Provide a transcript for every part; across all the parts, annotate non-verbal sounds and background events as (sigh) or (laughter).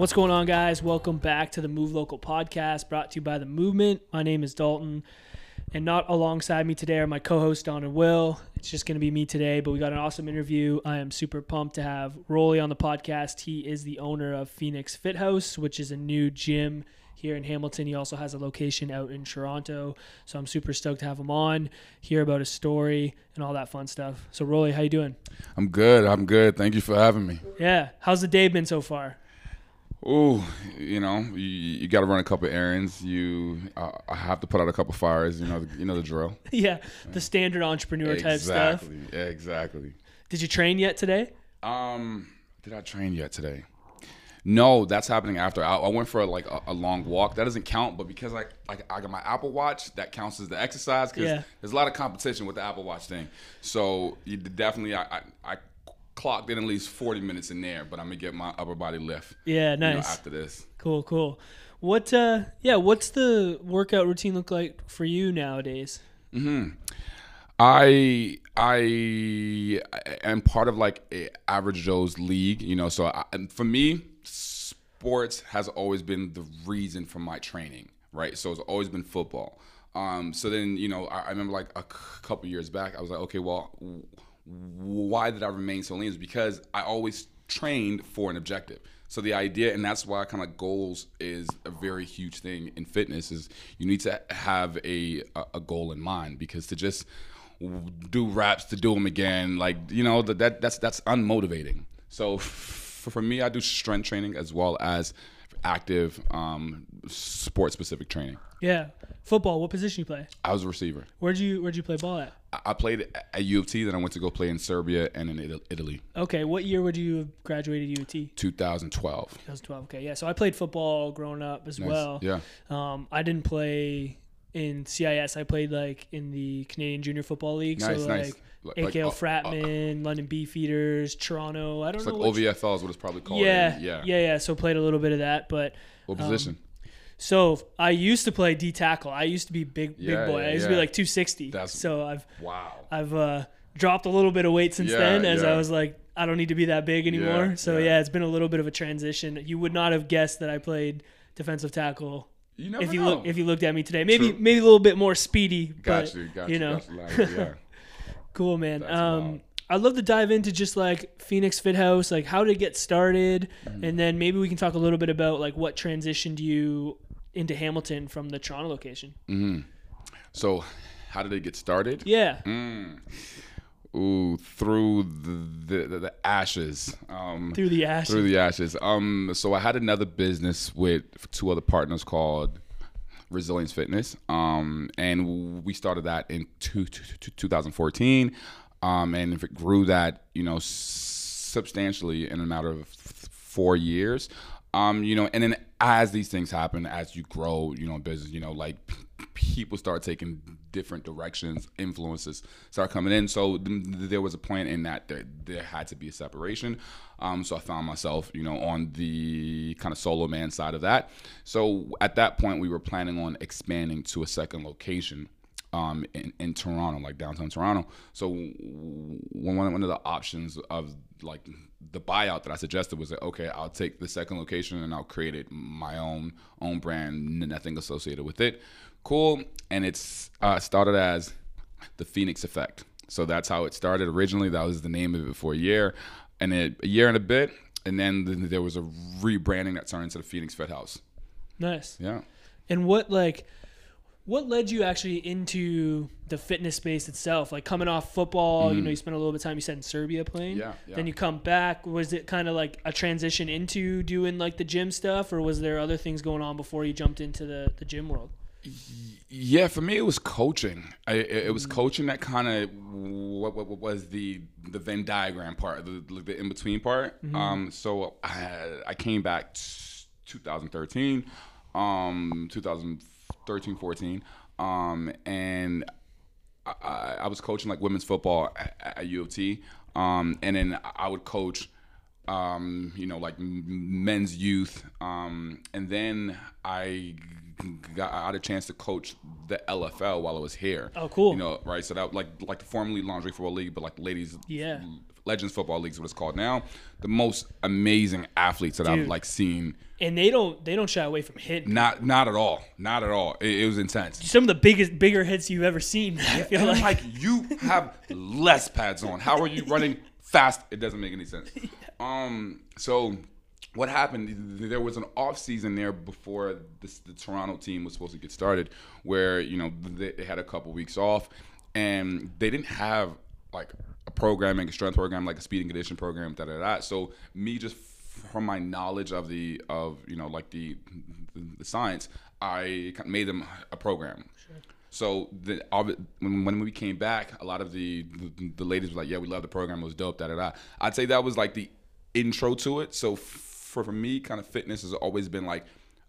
What's going on, guys? Welcome back to the Move Local podcast brought to you by The Movement. My name is Dalton, and not alongside me today are my co host, Don and Will. It's just going to be me today, but we got an awesome interview. I am super pumped to have Rolly on the podcast. He is the owner of Phoenix Fit House, which is a new gym here in Hamilton. He also has a location out in Toronto. So I'm super stoked to have him on, hear about his story and all that fun stuff. So Rolly, how you doing? I'm good. I'm good. Thank you for having me. Yeah. How's the day been so far? Ooh, you know, you, you got to run a couple errands. You, uh, I have to put out a couple fires. You know, you know the drill. (laughs) yeah, the standard entrepreneur type stuff. Exactly. Exactly. Did you train yet today? Um, did I train yet today? No, that's happening after. I, I went for like a, a long walk. That doesn't count, but because I like I got my Apple Watch, that counts as the exercise. Because Yeah. there's a lot of competition with the Apple Watch thing. So you definitely, I, I, I clocked in at least 40 minutes in there, but I'm gonna get my upper body lift. Yeah, you know, nice. after this. Cool, cool. What uh yeah, what's the workout routine look like for you nowadays? Hmm. I I am part of like a average Joe's league, you know. So I, and for me, sports has always been the reason for my training, right? So it's always been football. Um, so then you know, I, I remember like a c- couple years back, I was like, okay, well, why did I remain so lean? Is because I always trained for an objective. So the idea, and that's why kind of goals is a very huge thing in fitness. Is you need to have a a, goal in mind because to just do reps to do them again, like you know that, that that's that's unmotivating. So for me, I do strength training as well as active um, sport specific training. Yeah. Football, what position you play? I was a receiver. Where'd you where'd you play ball at? I- played at U of T, then I went to go play in Serbia and in Italy. Okay, what year would you have graduated UT? 2012. 2012. Okay, yeah. So I played football growing up as Nice. well. Yeah. Um, I didn't play in CIS. I played like in the Canadian Junior Football League. Nice, so nice. like Like- like, AKL uh, Fratman, London Beefeaters, Toronto. I don't It's know. like OVFL is what it's probably called. yeah, yeah. yeah, yeah. So played a little bit of that, but What position? So I used to play D tackle. I used to be big big boy. yeah, I used to be like 260. That's- so I've wow. I've uh, dropped a little bit of weight since Yeah, then, as I was like, I don't need to be that big anymore. Yeah, so yeah. yeah. it's been a little bit of a transition. You would not have guessed that I played defensive tackle You if you know. look if you looked at me today. Maybe True. maybe a little bit more speedy. got but, you, got you you, know. got you, you, yeah. (laughs) Cool, man. That's Um, wild. I'd love to dive into just like Phoenix Fit House, like how to get started, Mm-hmm. and then maybe we can talk a little bit about like what transitioned you into Hamilton from the Toronto location. So, how did it get started? Yeah. Mm. Ooh, through the the, the, ashes. Um, Through the ashes. through the ashes. Um, so I had another business with two other partners called Resilience Fitness. Um, and we started that in two, two, two- 2014. Um, and if it grew that, you know, substantially in a matter of four years. Um, you know, and then as these things happen, as you grow, you know, business, you know, like people start taking different directions, influences start coming in. So th- there was a point in that there, there had to be a separation. Um, so I found myself, you know, on the kind of solo man side of that. So at that point, we were planning on expanding to a second location um, in, in Toronto, like downtown Toronto. So one one of the options of like the buyout that I suggested was that okay, I'll take the second location and I'll create it my own own brand, nothing associated with it. Cool, and it's uh, started as the Phoenix Effect. So that's how it started originally. That was the name of it for a year, and it, a year and a bit, and then there was a rebranding that turned into the Phoenix Fit House. Nice. Yeah. And what like what led you actually into the fitness space itself? Like coming off football, you know, you spent a little bit of time you said in Serbia playing. Mm. Yeah, yeah. Then you come back. Was it kind of like a transition into doing like the gym stuff, or was there other things going on before you jumped into the the gym world? Yeah, for me it was coaching. I, it, it was coaching that kind of what, what, what was the the Venn diagram part, the, the in between part. Um, so I, I came back t- 2013, um, 2013, 14, um, and I, I was coaching like women's football at, at U of T, um, and then I would coach, um, you know, like men's youth, um, and then I got I had a chance to coach the LFL while I was here. Oh, cool. You know, right? So that like like the formerly Lingerie Football League, but like ladies, Yeah. Legends Football League is what it's called now. The most amazing athletes that I've like seen. And they don't they don't shy away from hitting. Not not at all. Not at all. It, it was intense. Some of the biggest bigger hits you've ever seen. (laughs) I feel like. like, you have less pads on. How are you running fast? It doesn't make any sense. (laughs) Um, so what happened? There was an off season there before this, the Toronto team was supposed to get started, where you know they had a couple weeks off, and they didn't have like a programming, a strength program, like a speed and condition program, da da da. So me just from my knowledge of the of you know like the the science, I made them a program. sure. So the, when, when we came back, a lot of the, the the ladies were like, "Yeah, we love the program. It was dope." Da da da. I'd say that was like the intro to it. So for, for me, kind of fitness has always been like,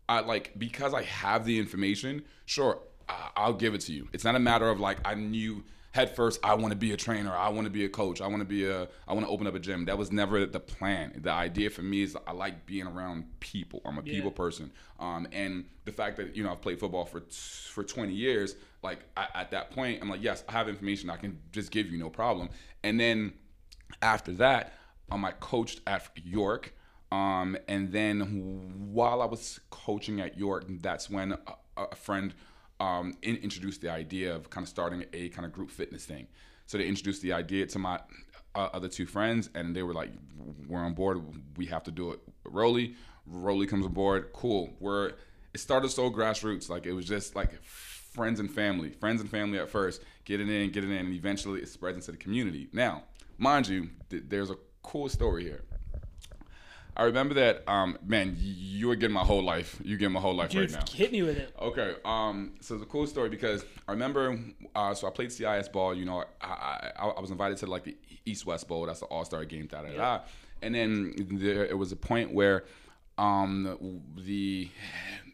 I like because I have the information. Sure, I, I'll give it to you. It's not a matter of like I knew head first. I want to be a trainer. I want to be a coach. I want to be a. I want to open up a gym. That was never the plan. The idea for me is I like being around people. I'm a Yeah. people person. Um, and the fact that you know I've played football for for 20 years, like I, at that point, I'm like, yes, I have information I can just give you, no problem. And then after that, um, I coached at York. Um, and then while I was coaching at York, that's when a, a friend um, in, introduced the idea of kind of starting a kind of group fitness thing. So they introduced the idea to my uh, other two friends, and they were like, "We're on board. We have to do it." Roly, Roly comes aboard. Cool. We're. It started so grassroots, like it was just like friends and family, friends and family at first, get it in, get it in, and eventually it spreads into the community. Now, mind you, th- there's a cool story here. I remember that, um, man, you were getting my whole life. You getting my whole life Dude, right now. hit me with it. Okay, um, so it's a cool story because I remember, uh, so I played CIS ball. You know, I, I, I was invited to like the East West Bowl. That's the All Star game. Da da da. And then there it was a point where, um, the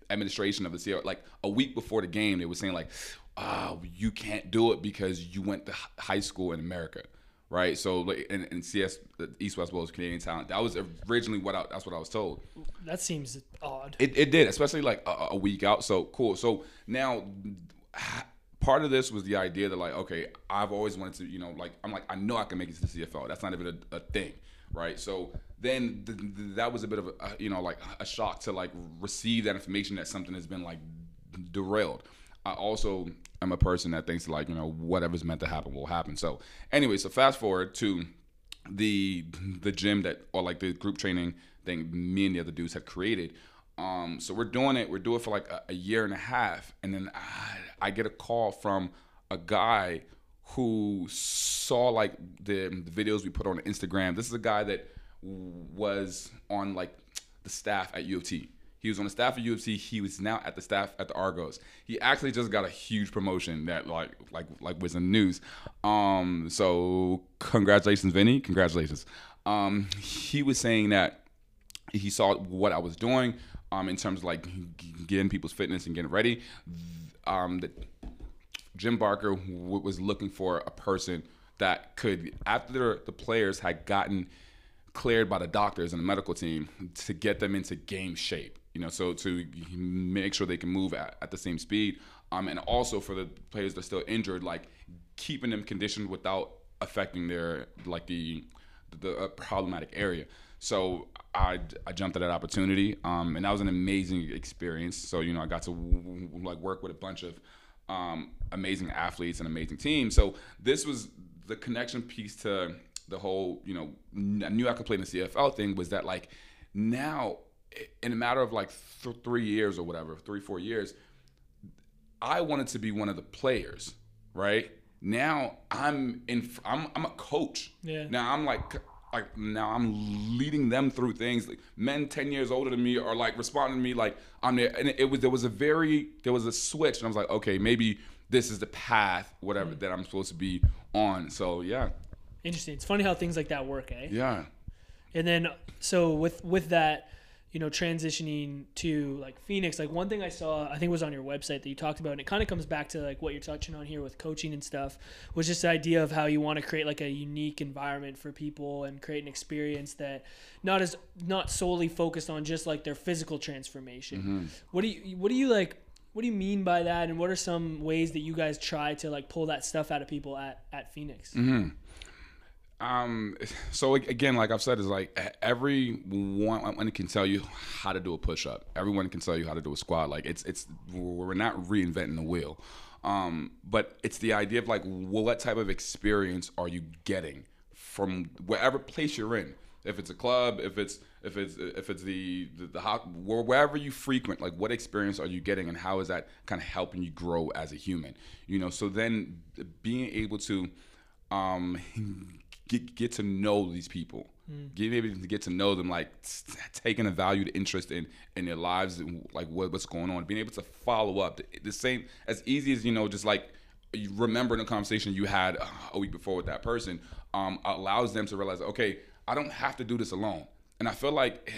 administration of the CIS, like a week before the game, they were saying like, oh, you can't do it because you went to high school in America. Right, so like in, in CS, East West Bowl is Canadian talent. That was originally what I, that's what I was told. That seems odd. It, it did, especially like a, a week out. So cool. So now, part of this was the idea that like, okay, I've always wanted to, you know, like I'm like I know I can make it to the CFL. That's not even a, a thing, right? So then th- th- that was a bit of a, you know, like a shock to like receive that information that something has been like derailed. I also am a person that thinks like you know whatever's meant to happen will happen. So anyway, so fast forward to the the gym that or like the group training thing me and the other dudes had created. Um, so we're doing it. We're doing it for like a, a year and a half, and then I, I get a call from a guy who saw like the, the videos we put on Instagram. This is a guy that was on like the staff at U of T. He was on the staff of T. He was now at the staff at the Argos. He actually just got a huge promotion that like like like was in the news. Um, so congratulations, Vinny. Congratulations. Um, he was saying that he saw what I was doing um, in terms of like getting people's fitness and getting ready. Um, the, Jim Barker w- was looking for a person that could, after the players had gotten cleared by the doctors and the medical team, to get them into game shape. You know, so to make sure they can move at, at the same speed, um, and also for the players that are still injured, like keeping them conditioned without affecting their like the the uh, problematic area. So I, I jumped at that opportunity, um, and that was an amazing experience. So you know, I got to w- w- like work with a bunch of um, amazing athletes and amazing teams. So this was the connection piece to the whole, you know, I knew I could play in the CFL thing was that like now in a matter of like th- three years or whatever, three four years, I wanted to be one of the players, right? Now I'm in. I'm I'm a coach. Yeah. Now I'm like like now I'm leading them through things. Like men ten years older than me are like responding to me like I'm there, and it, was there was a very there was a switch, and I was like, okay, maybe this is the path, whatever that I'm supposed to be on. So yeah, Interesting. It's funny how things like that work, eh? yeah, And then so with with that, you know, transitioning to like Phoenix, like one thing I saw, I think was on your website that you talked about, and it kind of comes back to like what you're touching on here with coaching and stuff, was just the idea of how you want to create like a unique environment for people and create an experience that not as not solely focused on just like their physical transformation. Mm-hmm. What do you what do you like what do you mean by that and what are some ways that you guys try to like pull that stuff out of people at, at Phoenix? Mm-hmm. Um, so again, like I've said, is like everyone can tell you how to do a push up. Everyone can tell you how to do a squat. Like it's it's we're not reinventing the wheel. Um, but it's the idea of like what type of experience are you getting from wherever place you're in. If it's a club, if it's if it's if it's the the, the ho- wherever you frequent, like what experience are you getting, and how is that kind of helping you grow as a human? You know, so then being able to um, (laughs) get get to know these people, get able to get to know them, like t- taking a valued interest in in their lives, and like what, what's going on, being able to follow up. The, the same as easy as you know, just like remembering a conversation you had uh, a week before with that person, um, allows them to realize, okay, I don't have to do this alone. And I feel like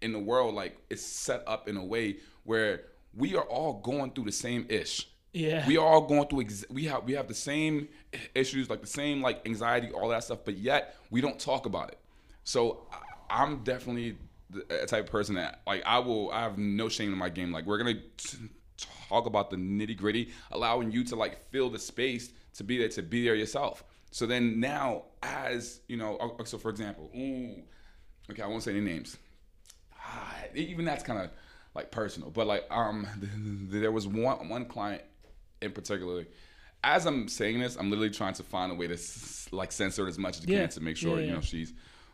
in the world, like it's set up in a way where we are all going through the same ish Yeah. we are all going through ex- we have we have the same issues like the same like anxiety all that stuff but yet we don't talk about it. So I- i'm definitely a type of person that like i will i have no shame in my game. Like we're gonna talk about the nitty gritty allowing you to like fill the space to be there to be there yourself. So then now as you know uh, so for example ooh, okay i won't say any names. Ah, even that's kind of like personal but like um (laughs) there was one one client in particular. As i'm saying this i'm literally trying to find a way to like censor as much as I Yeah. can to make sure Yeah, you know she's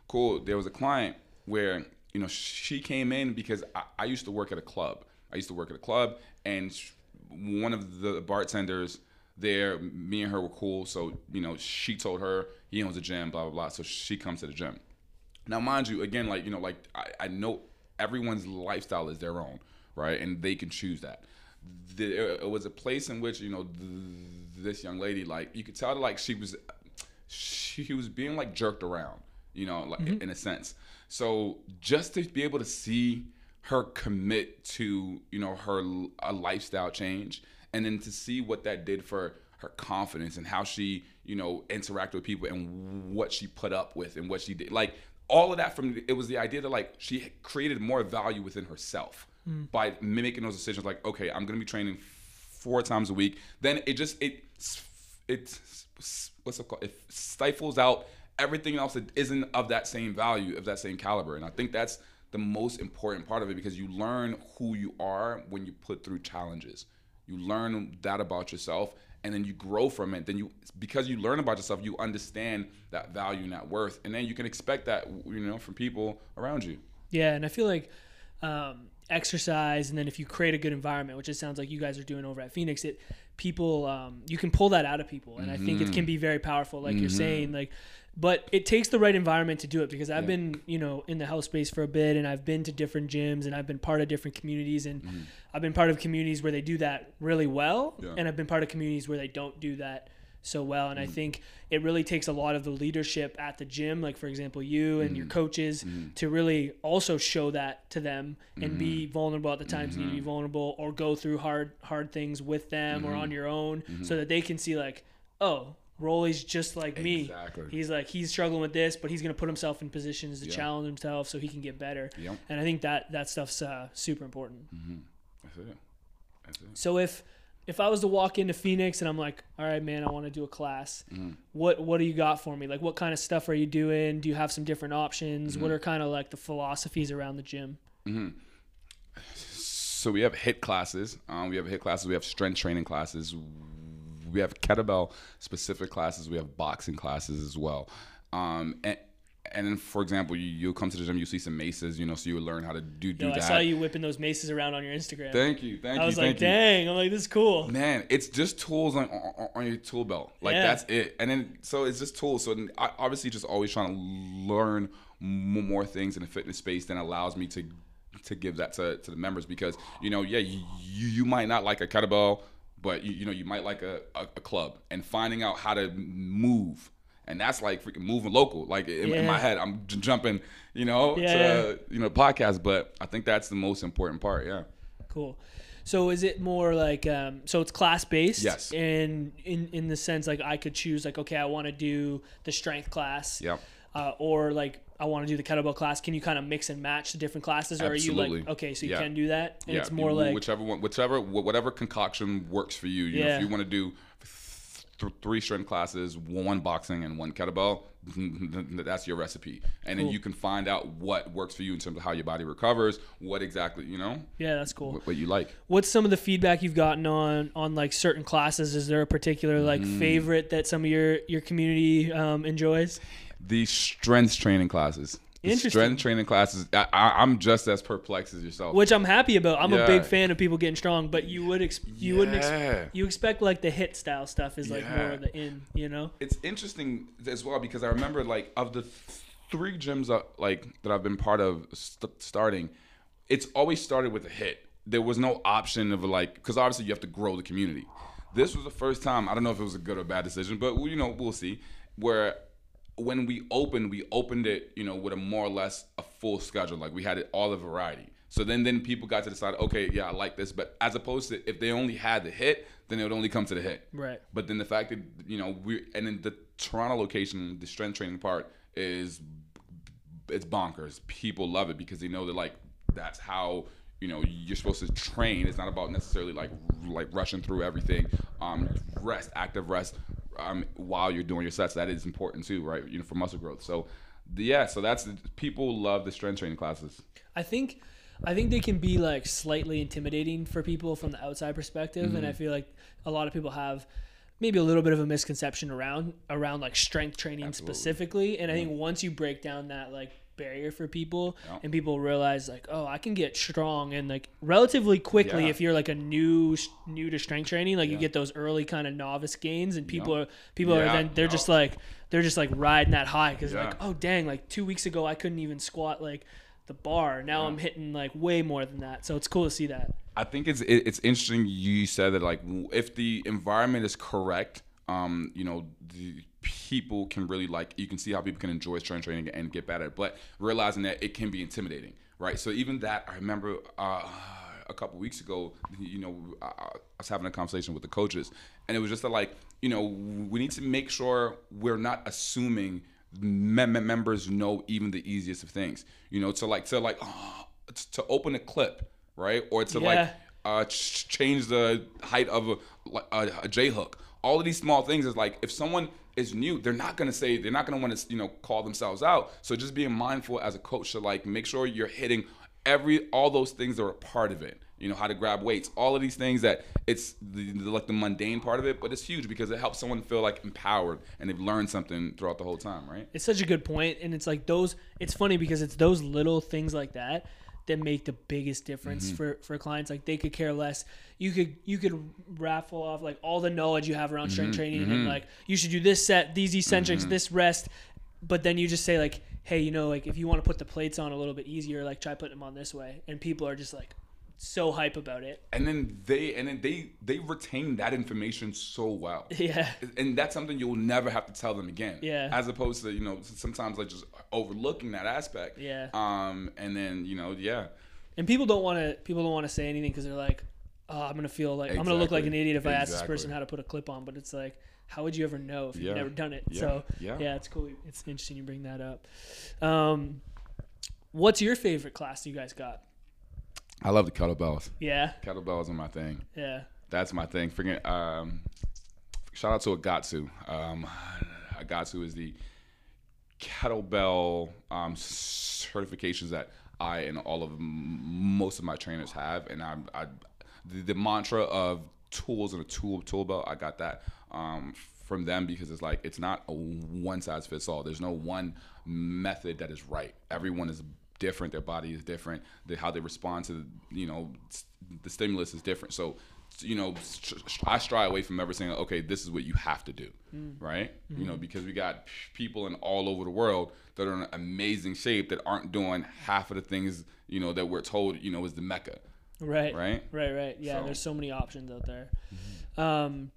cool. There was a client where you know she came in because I, I used to work at a club. I used to work at a club and one of the bartenders there me and her were cool. So you know she told her he owns a gym blah blah blah. So she comes to the gym. Now, mind you, again, like you know, like I, I know everyone's lifestyle is their own, right, and they can choose that. There, it was a place in which you know th- this young lady, like you could tell, that, like she was, she was being like jerked around, you know, like mm-hmm. in a sense. So just to be able to see her commit to you know her a lifestyle change, and then to see what that did for her confidence and how she you know interacted with people and what she put up with and what she did like all of that from it was the idea that like she created more value within herself by making those decisions like okay i'm gonna be training four times a week then it just it it what's it called? It stifles out everything else that isn't of that same value of that same caliber. And i think that's the most important part of it because you learn who you are when you put through challenges. You learn that about yourself and then you grow from it. Then you because you learn about yourself you understand that value and that worth and then you can expect that you know from people around you. Yeah, and I feel like um, exercise, and then if you create a good environment, which it sounds like you guys are doing over at Phoenix, it people um, you can pull that out of people, and I think it can mm-hmm. be very powerful, like you're mm-hmm. saying, like. But it takes the right environment to do it because I've been, you know, in the health space for a bit, and I've been to different gyms, and I've been part of different communities, and mm-hmm. I've been part of communities where they do that really well, Yeah. and I've been part of communities where they don't do that so well and i mm. think it really takes a lot of the leadership at the gym like for example you and your mm. coaches mm. to really also show that to them and be mm-hmm. vulnerable at the times you need to be mm-hmm. vulnerable or go through hard hard things with them or on mm-hmm. your own so that they can see like oh Rolly's just like me. Exactly. He's like he's struggling with this, but he's gonna put himself in positions to Yeah. challenge himself so he can get better. Yep. And I think that that stuff's uh, super important. That's it. That's it. So if if I was to walk into Phoenix and I'm like, all right, man, I want to do a class. Mm-hmm. What what do you got for me? Like, what kind of stuff are you doing? Do you have some different options? Mm-hmm. What are kind of like the philosophies around the gym? So we have HIIT classes. Um, we have HIIT classes. We have strength training classes. We have kettlebell specific classes. We have boxing classes as well. Um, and and then, for example, you, you'll come to the gym. You see some maces. You know, so you learn how to do do Yo, I saw you whipping those maces around on your Instagram. Thank you. Thank I you. I was like, you. dang. I'm like, this is cool. Man, it's just tools on, on, on your tool belt. Like Yeah. that's it. And then so it's just tools. So I obviously just always trying to learn more things in the fitness space that allows me to to give that to, to the members because you know yeah you, you you might not like a kettlebell but you, you know you might like a, a, a club and finding out how to move and that's like freaking moving local like in, in my head i'm j- jumping you know Yeah. to you know podcast but i think that's the most important part yeah Cool. So is it more like um, so it's class based? Yes. And in in the sense like I could choose like okay I want to do the strength class. Yep. Uh, or like I want to do the kettlebell class. Can you kind of mix and match the different classes, or are you Absolutely. like okay, so you Yeah. can do that? And yeah, it's more you- like whichever one, whichever whatever concoction works for you. You know, Yeah. if you want to do th- three strength classes, one boxing and one kettlebell, (laughs) that's your recipe. And then you can find out what works for you in terms of how your body recovers, what exactly you know, yeah, that's cool. what, what you like. What's some of the feedback you've gotten on on like certain classes? Is there a particular like Mm. favorite that some of your your community um, enjoys? The strength training classes. Strength training classes. I, I, I'm just as perplexed as yourself. Which I'm happy about. I'm a big fan of people getting strong, but you would ex- you wouldn't ex- you expect like the HIIT style stuff is like Yeah. more of the in, you know? it's interesting as well because I remember like of the th- three gyms that, like that I've been part of st- starting, it's always started with a HIIT. There was no option of like because obviously you have to grow the community. This was the first time I don't know if it was a good or bad decision, but you know we'll see. Where when we opened, we opened it you know with a more or less a full schedule. Like we had it all the variety. So then then people got to decide, okay, yeah, I like this. But as opposed to if they only had the HIIT, then it would only come to the HIIT. Right. But then the fact that you know we and then the Toronto location, the strength training part is it's bonkers. People love it because they know that like that's how you know you're supposed to train. It's not about necessarily like like rushing through everything. Um, rest, active rest, um, while you're doing your sets. That is important too, right? You know, for muscle growth. So, the, yeah. So that's people love the strength training classes. I think I think they can be like slightly intimidating for people from the outside perspective, and I Mm-hmm. feel like a lot of people have maybe a little bit of a misconception around around like strength training Absolutely. specifically. And I think once you break down that like barrier for people Yeah. and people realize like oh I can get strong and like relatively quickly Yeah. if you're like a new new to strength training like you get those early kind of novice gains and people Yeah. are people are then they're Yeah. just like they're just like riding that high because Yeah. like oh dang like two weeks ago I couldn't even squat like the bar now I'm hitting like way more than that so it's cool to see that I think it's it's interesting you said that like if the environment is correct, um, you know, the people can really like you can see how people can enjoy strength training and get better, but realizing that it can be intimidating, right? So even that I remember uh, a couple weeks ago, you know, I, was having a conversation with the coaches, and it was just like you know we need to make sure we're not assuming mem- members know even the easiest of things, you know, to like to like oh, to open a clip right? Or to Yeah. like uh, ch- change the height of a, a, a J hook. All of these small things is like if someone is new, they're not gonna say they're not gonna want to you know call themselves out. So just being mindful as a coach to like make sure you're hitting every all those things that are a part of it. You know how to grab weights, all of these things that it's the, the like the mundane part of it, but it's huge because it helps someone feel like empowered and they've learned something throughout the whole time, right? it's such a good point and it's like those it's funny because it's those little things like that that make the biggest difference mm-hmm. for for clients. Like they could care less. You could you could raffle off like all the knowledge you have around strength mm-hmm. training and mm-hmm. like you should do this set these eccentrics this rest. But then you just say like hey you know like if you want to put the plates on a little bit easier like try putting them on this way. And people are just like so hype about it. and then they and then they they retain that information so well (laughs) Yeah. and that's something you'll never have to tell them again Yeah. as opposed to you know sometimes like just overlooking that aspect Yeah. um and then you know yeah And people don't want to people don't want to say anything because they're like, oh, I'm gonna feel like I'm gonna look like an idiot if I ask this person how to put a clip on. But it's like, how would you ever know if you've never done it? Yeah. So Yeah. yeah, it's cool. It's interesting you bring that up. Um, what's your favorite class you guys got? I love the kettlebells. Yeah, kettlebells are my thing. Yeah, that's my thing. Freaking um shout out to agatsu. Um agatsu is the kettlebell um certifications that i and all of most of my trainers have. And i i the, the mantra of tools and a tool tool belt i got that um from them because it's like it's not a one size fits all. There's no one method that is right. Everyone is different their body is different the, how they respond to you know the stimulus is different so you know i stray away from ever saying okay this is what you have to do right you know because we got people in all over the world that are in amazing shape that aren't doing half of the things you know that we're told you know is the mecca right, right right, right. Yeah, So- Mm-hmm. there's so many options out there. Um,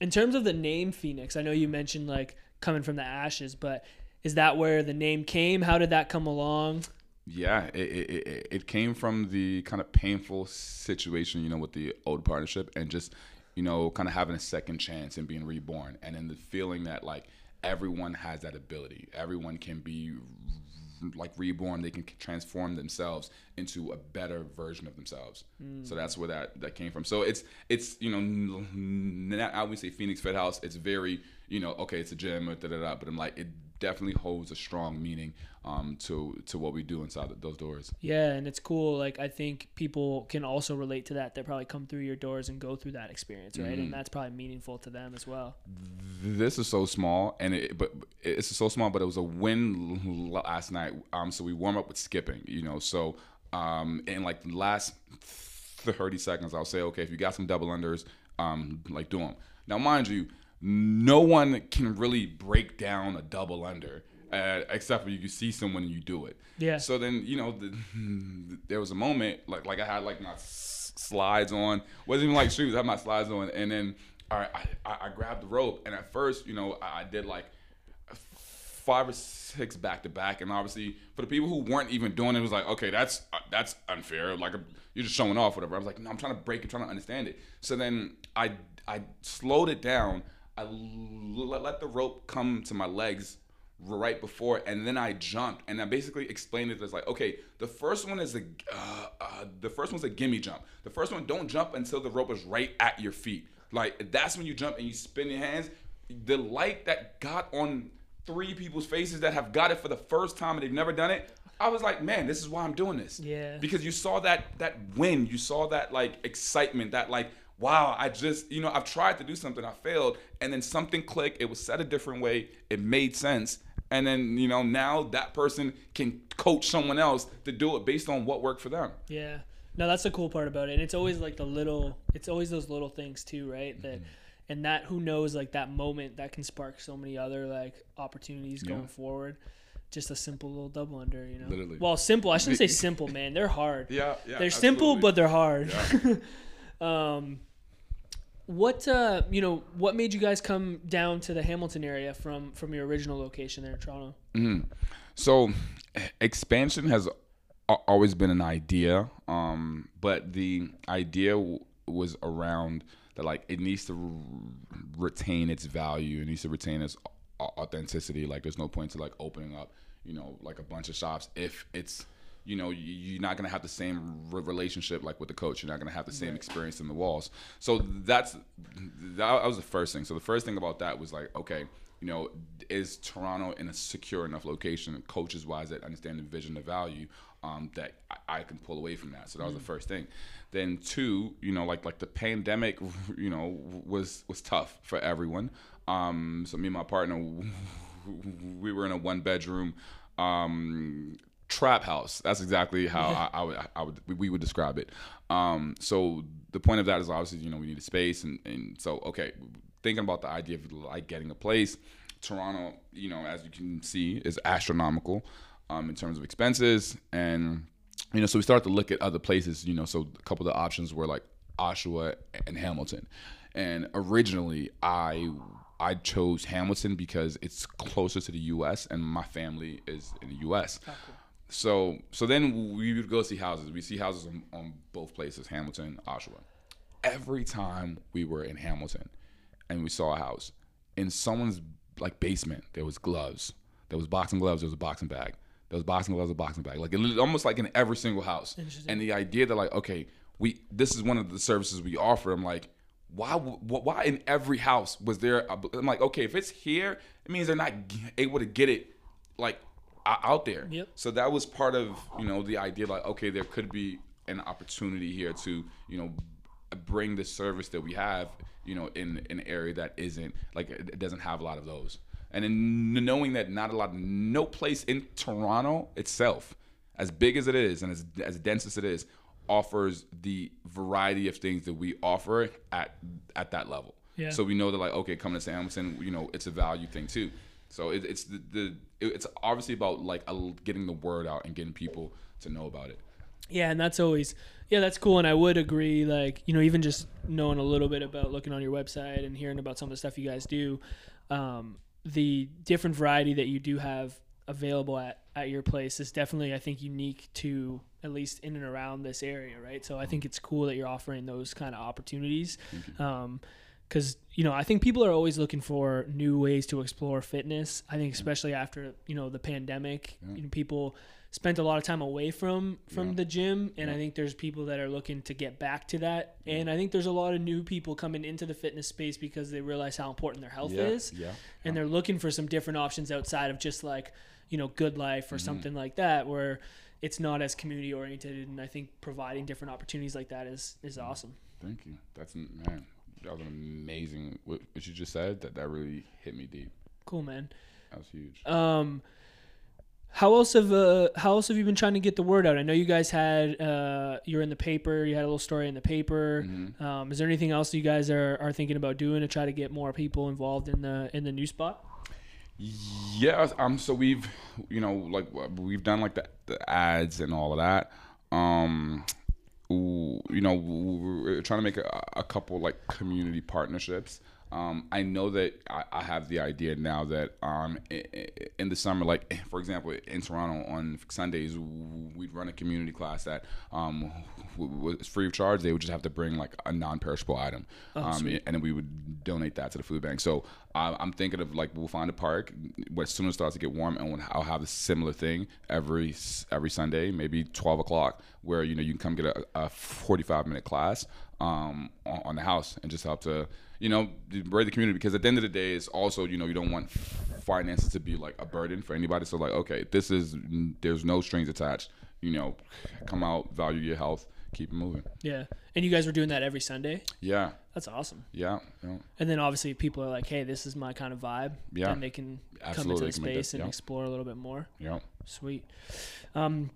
in terms of the name Phoenix, I know you mentioned like coming from the ashes, but is that where the name came? How did that come along? Yeah, it, it, it, it came from the kind of painful situation, you know, with the old partnership and just, you know, kind of having a second chance and being reborn. And then the feeling that, like, everyone has that ability. Everyone can be, like, reborn. They can transform themselves into a better version of themselves. So hmm. that's where that, that came from. So it's, it's you know, n- n- I would say Phoenix Fit House. It's very, you know, okay, it's a gym, da da da. But I'm like, it definitely holds a strong meaning um, to to what we do inside those doors. Yeah, and it's cool. Like I think people can also relate to that. They probably come through your doors and go through that experience, right? Mm-hmm. And that's probably meaningful to them as well. This is so small, and it but it's so small, but it was a win last night. Um, so we warm up with skipping, you know. So um, in like the last thirty seconds, I'll say, okay, if you got some double unders, um, like do them. Now, mind you, no one can really break down a double under. Uh, except when you see someone and you do it. Yeah. So then you know the, (laughs) there was a moment like like I had like my s- slides on, wasn't even like shoes. I had my slides on, and then I, I, I grabbed the rope, and at first you know I, I did like five or six back to back, and obviously for the people who weren't even doing it, it was like okay, that's uh, that's unfair. Like you're just showing off, whatever. I was like, no, I'm trying to break it, trying to understand it. So then I I slowed it down. I l- let the rope come to my legs right before, and then I jumped, and I basically explained it as like, okay, the first one is a, uh, uh, the first one's a gimme jump. The first one, don't jump until the rope is right at your feet. Like that's when you jump and you spin your hands. The light that got on three people's faces that have got it for the first time and they've never done it. I was like, man, this is why I'm doing this. Yeah. Because you saw that that win, you saw that like excitement, that like wow, I just, you know, I've tried to do something, I failed, and then something clicked. It was said a different way. It made sense. And then, you know, now that person can coach someone else to do it based on what worked for them. Yeah. No, that's the cool part about it. And it's always like the little it's always those little things too, right? That Mm-hmm. and that who knows like that moment that can spark so many other like opportunities going Yeah. forward. Just a simple little double under, you know. Literally. Well, simple. I shouldn't say (laughs) simple, man. They're hard. Yeah, yeah. they're simple, absolutely. but they're hard. (laughs) um, what uh, you know? What made you guys come down to the Hamilton area from from your original location there in Toronto? So, expansion has always been an idea, um, but the idea w- was around that like it needs to retain its value. It needs to retain its authenticity. Like, there's no point to like opening up, you know, like a bunch of shops if it's you know, you're not gonna have the same re- relationship like with the coach. You're not gonna have the same experience in the walls. So that's that was the first thing. So the first thing about that was like, okay, you know, is Toronto in a secure enough location, coaches wise, that understand the vision, the value, um, that I, I can pull away from that. So that was the first thing. Then two, you know, like like the pandemic, (laughs) you know, was was tough for everyone. Um, so me and my partner, (laughs) we were in a one bedroom. Um, trap house. That's exactly how I, I would I would we would describe it. Um, so the point of that is obviously you know we need a space and and so okay, thinking about the idea of like getting a place. Toronto, you know, as you can see, is astronomical um, in terms of expenses and you know, so we started to look at other places. You know, so a couple of the options were like Oshawa and Hamilton. And originally, I I chose Hamilton because it's closer to the U.S. and my family is in the U.S. Oh, cool. So so then we would go see houses. We see houses on, on both places, Hamilton, Oshawa. Every time we were in Hamilton and we saw a house, in someone's like basement, there was gloves. There was boxing gloves, there was a boxing bag. There was boxing gloves, a boxing bag. Like it, almost like in every single house. And the idea that like, okay, we this is one of the services we offer. I'm like, why why in every house was there a, I'm like, okay, if it's here, it means they're not able to get it like out there. Yep. So that was part of you know the idea like okay there could be an opportunity here to you know bring the service that we have you know in an area that isn't like it doesn't have a lot of those and in knowing that not a lot no place in Toronto itself as big as it is and as as dense as it is offers the variety of things that we offer at at that level Yeah. so we know that like okay coming to Hamilton you know it's a value thing too so it, it's the, the it's obviously about like a, getting the word out and getting people to know about it. Yeah, and that's always yeah, that's cool. And I would agree, like you know, even just knowing a little bit about looking on your website and hearing about some of the stuff you guys do, um, the different variety that you do have available at at your place is definitely, I think, unique to at least in and around this area, right? So I think it's cool that you're offering those kind of opportunities. Um, because you know I think people are always looking for new ways to explore fitness. I think especially after you know the pandemic, Yeah. you know, people spent a lot of time away from from Yeah. the gym, and I think there's people that are looking to get back to that. And I think there's a lot of new people coming into the fitness space because they realize how important their health yeah, is, yeah, and they're looking for some different options outside of just like you know GoodLife Mm-hmm. or something like that where it's not as community oriented and i think providing different opportunities like that is is awesome Thank you. That's man, that was amazing. What, what you just said that that really hit me deep. cool man That was huge. Um, how else have uh, how else have you been trying to get the word out? I know you guys had uh, you're in the paper. You had a little story in the paper. Mhm. Um, is there anything else you guys are, are thinking about doing to try to get more people involved in the in the new spot? Yeah, um. So we've, you know, like we've done like the, the ads and all of that. Um, you know, we're trying to make a, a couple like community partnerships. Um, I know that I, I have the idea now that um, i- i- in the summer, like for example, in Toronto on Sundays, we'd run a community class that um, was free of charge. They would just have to bring like a non-perishable item, um, and then we would donate that to the food bank. So uh, I'm thinking of like we'll find a park as soon as it starts to get warm, and I'll have a similar thing every every Sunday, maybe 12 o'clock, where you know you can come get a, a 45 minute class um, on, on the house and just help to you know raise the community because at the end of the day, it's also you know you don't want finances to be like a burden for anybody. So like okay, this is there's no strings attached. You know, come out, value your health, keep it moving. Yeah, and you guys were doing that every Sunday. Yeah, That's awesome. yeah, know, And then obviously people are like, hey, this is my kind of vibe. Yeah. Then they can come into the they can make space and yeah. explore a little bit more. yeah. Sweet. Um,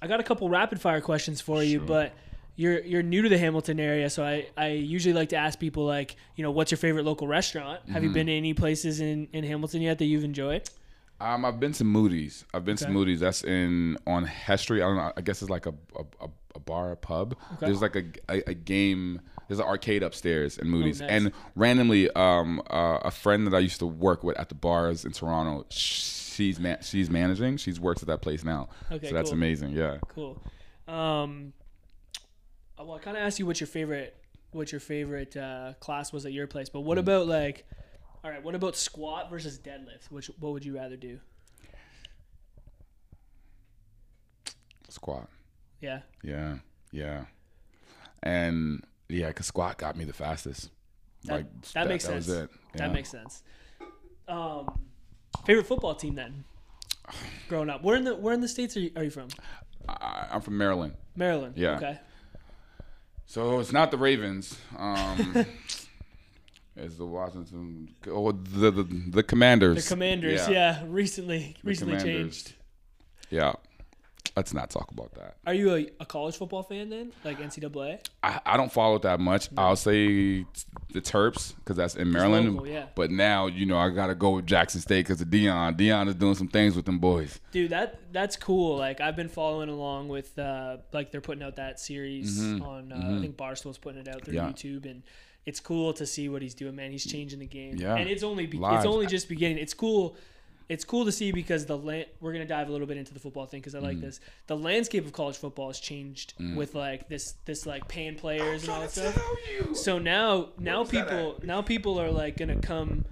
I got a couple rapid fire questions for you, but you're you're new to the Hamilton area, so I, I usually like to ask people like, you know, what's your favorite local restaurant? Have Mm-hmm. you been to any places in, in Hamilton yet that you've enjoyed? Um, I've been to Moody's. I've been Okay. to Moody's. That's in on Hess Street. I don't know. I guess it's like a a, a, bar, a pub. Okay. There's like a, a, a game. There's an arcade upstairs in Moody's. Oh, nice. And randomly, um, uh, a friend that I used to work with at the bars in Toronto, she's man, she's managing. She's works at that place now. Okay, so that's cool. amazing. Yeah. Cool. Um, well, I kind of asked you what your favorite what your favorite uh, class was at your place, but what Mm. about like, all right, what about squat versus deadlift? Which what would you rather do? Squat. Yeah. Yeah. Yeah. And yeah, cause squat got me the fastest. That- that makes was sense. That makes sense. Um, favorite football team then? (sighs) Growing up, where in the where in the states are you, are you from? I, I'm from Maryland. Maryland. Yeah. Okay. So it's not the Ravens. Um, (laughs) it's the Washington or the the, the Commanders. The Commanders. Yeah. Recently, recently Commanders. changed. Yeah. Let's not talk about that. Are you a, a college football fan then, like NCAA? I, I don't follow it that much. I'll say the Terps because that's in Maryland. local, yeah. But now you know I gotta go with Jackson State because of Deion. Deion is doing some things with them boys. Dude, that that's cool. Like I've been following along with uh like they're putting out that series on uh, I think Barstool's putting it out through Mm-hmm. Yeah. YouTube and it's cool to see what he's doing, man. He's changing the game. Yeah. And it's only be- it's only just beginning. It's cool it's cool to see because the land we're gonna dive a little bit into the football thing because I Mm. like this. The landscape of college football has changed with like this this like paying players and all that stuff. So now now people now people are like gonna come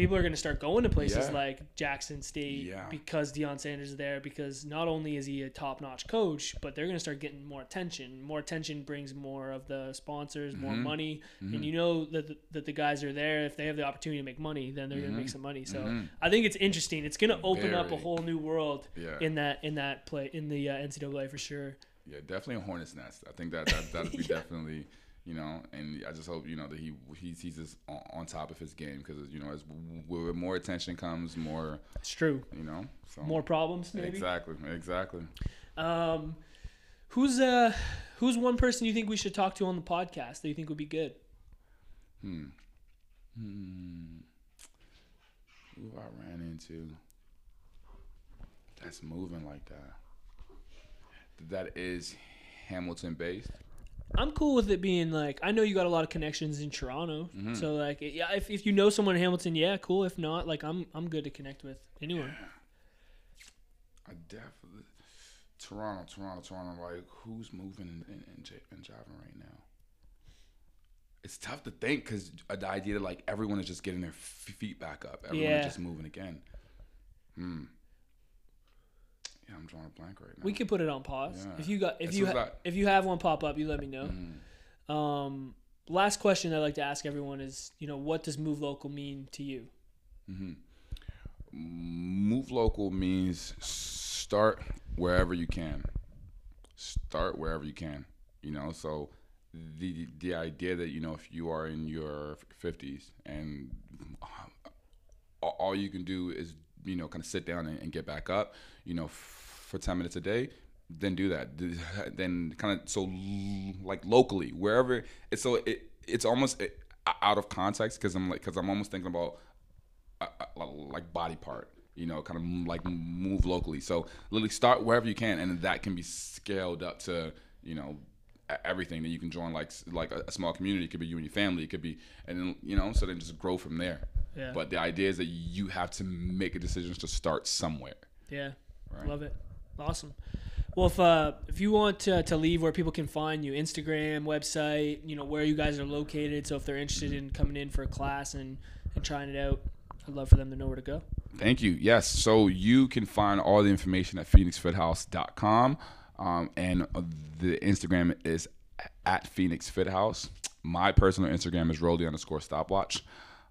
people are gonna start going to places Yeah. like Jackson State Yeah. because Deion Sanders is there because not only is he a top notch coach, but they're gonna start getting more attention. More attention brings more of the sponsors, more Mm-hmm. money, and you know that the, that the guys are there. If they have the opportunity to make money, then they're gonna make some money. So I think it's interesting. It's gonna open up a Mm-hmm. Whole new world Yeah. in that in that play in the uh, NCAA for sure. Yeah, definitely a hornet's nest. I think that that that'd be (laughs) definitely, you know, and I just hope you know that he he's he's just on, on top of his game because you know as with more attention comes more, It's true. you know, so More problems, maybe. exactly, exactly. Um, who's uh, who's one person you think we should talk to on the podcast that you think would be good? Hmm. Hmm. Who I ran into that's moving like that. That is Hamilton based. I'm cool with it being like I know you got a lot of connections in Toronto, Mm-hmm. so like yeah, if, if you know someone in Hamilton, yeah, cool. If not, like I'm I'm good to connect with anyone. I definitely Toronto, Toronto, Toronto. Like who's moving and and, and, jiving right now? It's tough to think because the idea that like everyone is just getting their feet back up, everyone Yeah. is just moving again. Hmm. Drawing a blank right now. We could put it on pause Yeah. if you got if you ha- I- if you have one pop up, you let me know. Mm-hmm. Um, last question I'd like to ask everyone is, you know, what does move local mean to you? Move local means start wherever you can. Start wherever you can. You know, so the the idea that you know if you are in your fifties and all- all you can do is you know kind of sit down and, and get back up. You know, f- for ten minutes a day. Then do that. (laughs) Then kind of so like locally wherever it's so it it's almost out of context because I'm like because I'm almost thinking about uh, uh, like body part you know kind of like move locally so literally start wherever you can and that can be scaled up to you know everything that you can join like like a, a small community it could be you and your family it could be and then you know so then just grow from there Yeah. but the idea is that you have to make a decision to start somewhere Yeah, Right. love it. Awesome. Well, if uh, if you want to, to leave where people can find you, Instagram, website, you know where you guys are located. So if they're interested in coming in for a class and and trying it out, I'd love for them to know where to go. Thank you. Yes. So you can find all the information at phoenixfithouse.com. Um, and the Instagram is at Phoenix Fit House. My personal Instagram is Rolly underscore stopwatch.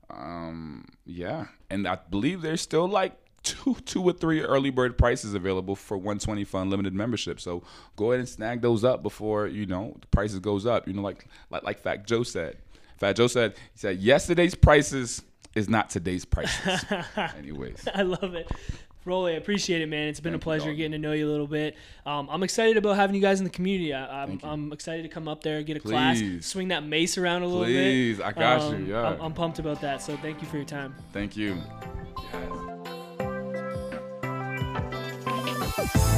Um, yeah. And I believe there's still like two two or three early bird prices available for 120 for unlimited membership. So go ahead and snag those up before, you know, the prices goes up. You know, like like like Fat Joe said. Fat Joe said, he said, yesterday's prices is not today's prices. (laughs) Anyways. I love it. Rolly, I appreciate it, man. It's been Thank a pleasure getting to know you a little bit. Um, I'm excited about having you guys in the community. I, I'm, I'm excited to come up there, get a class, swing that mace around a little bit. Please, I got Um, you. Yeah. I'm, I'm pumped about that. So thank you for your time. Thank you. Yes. Woo!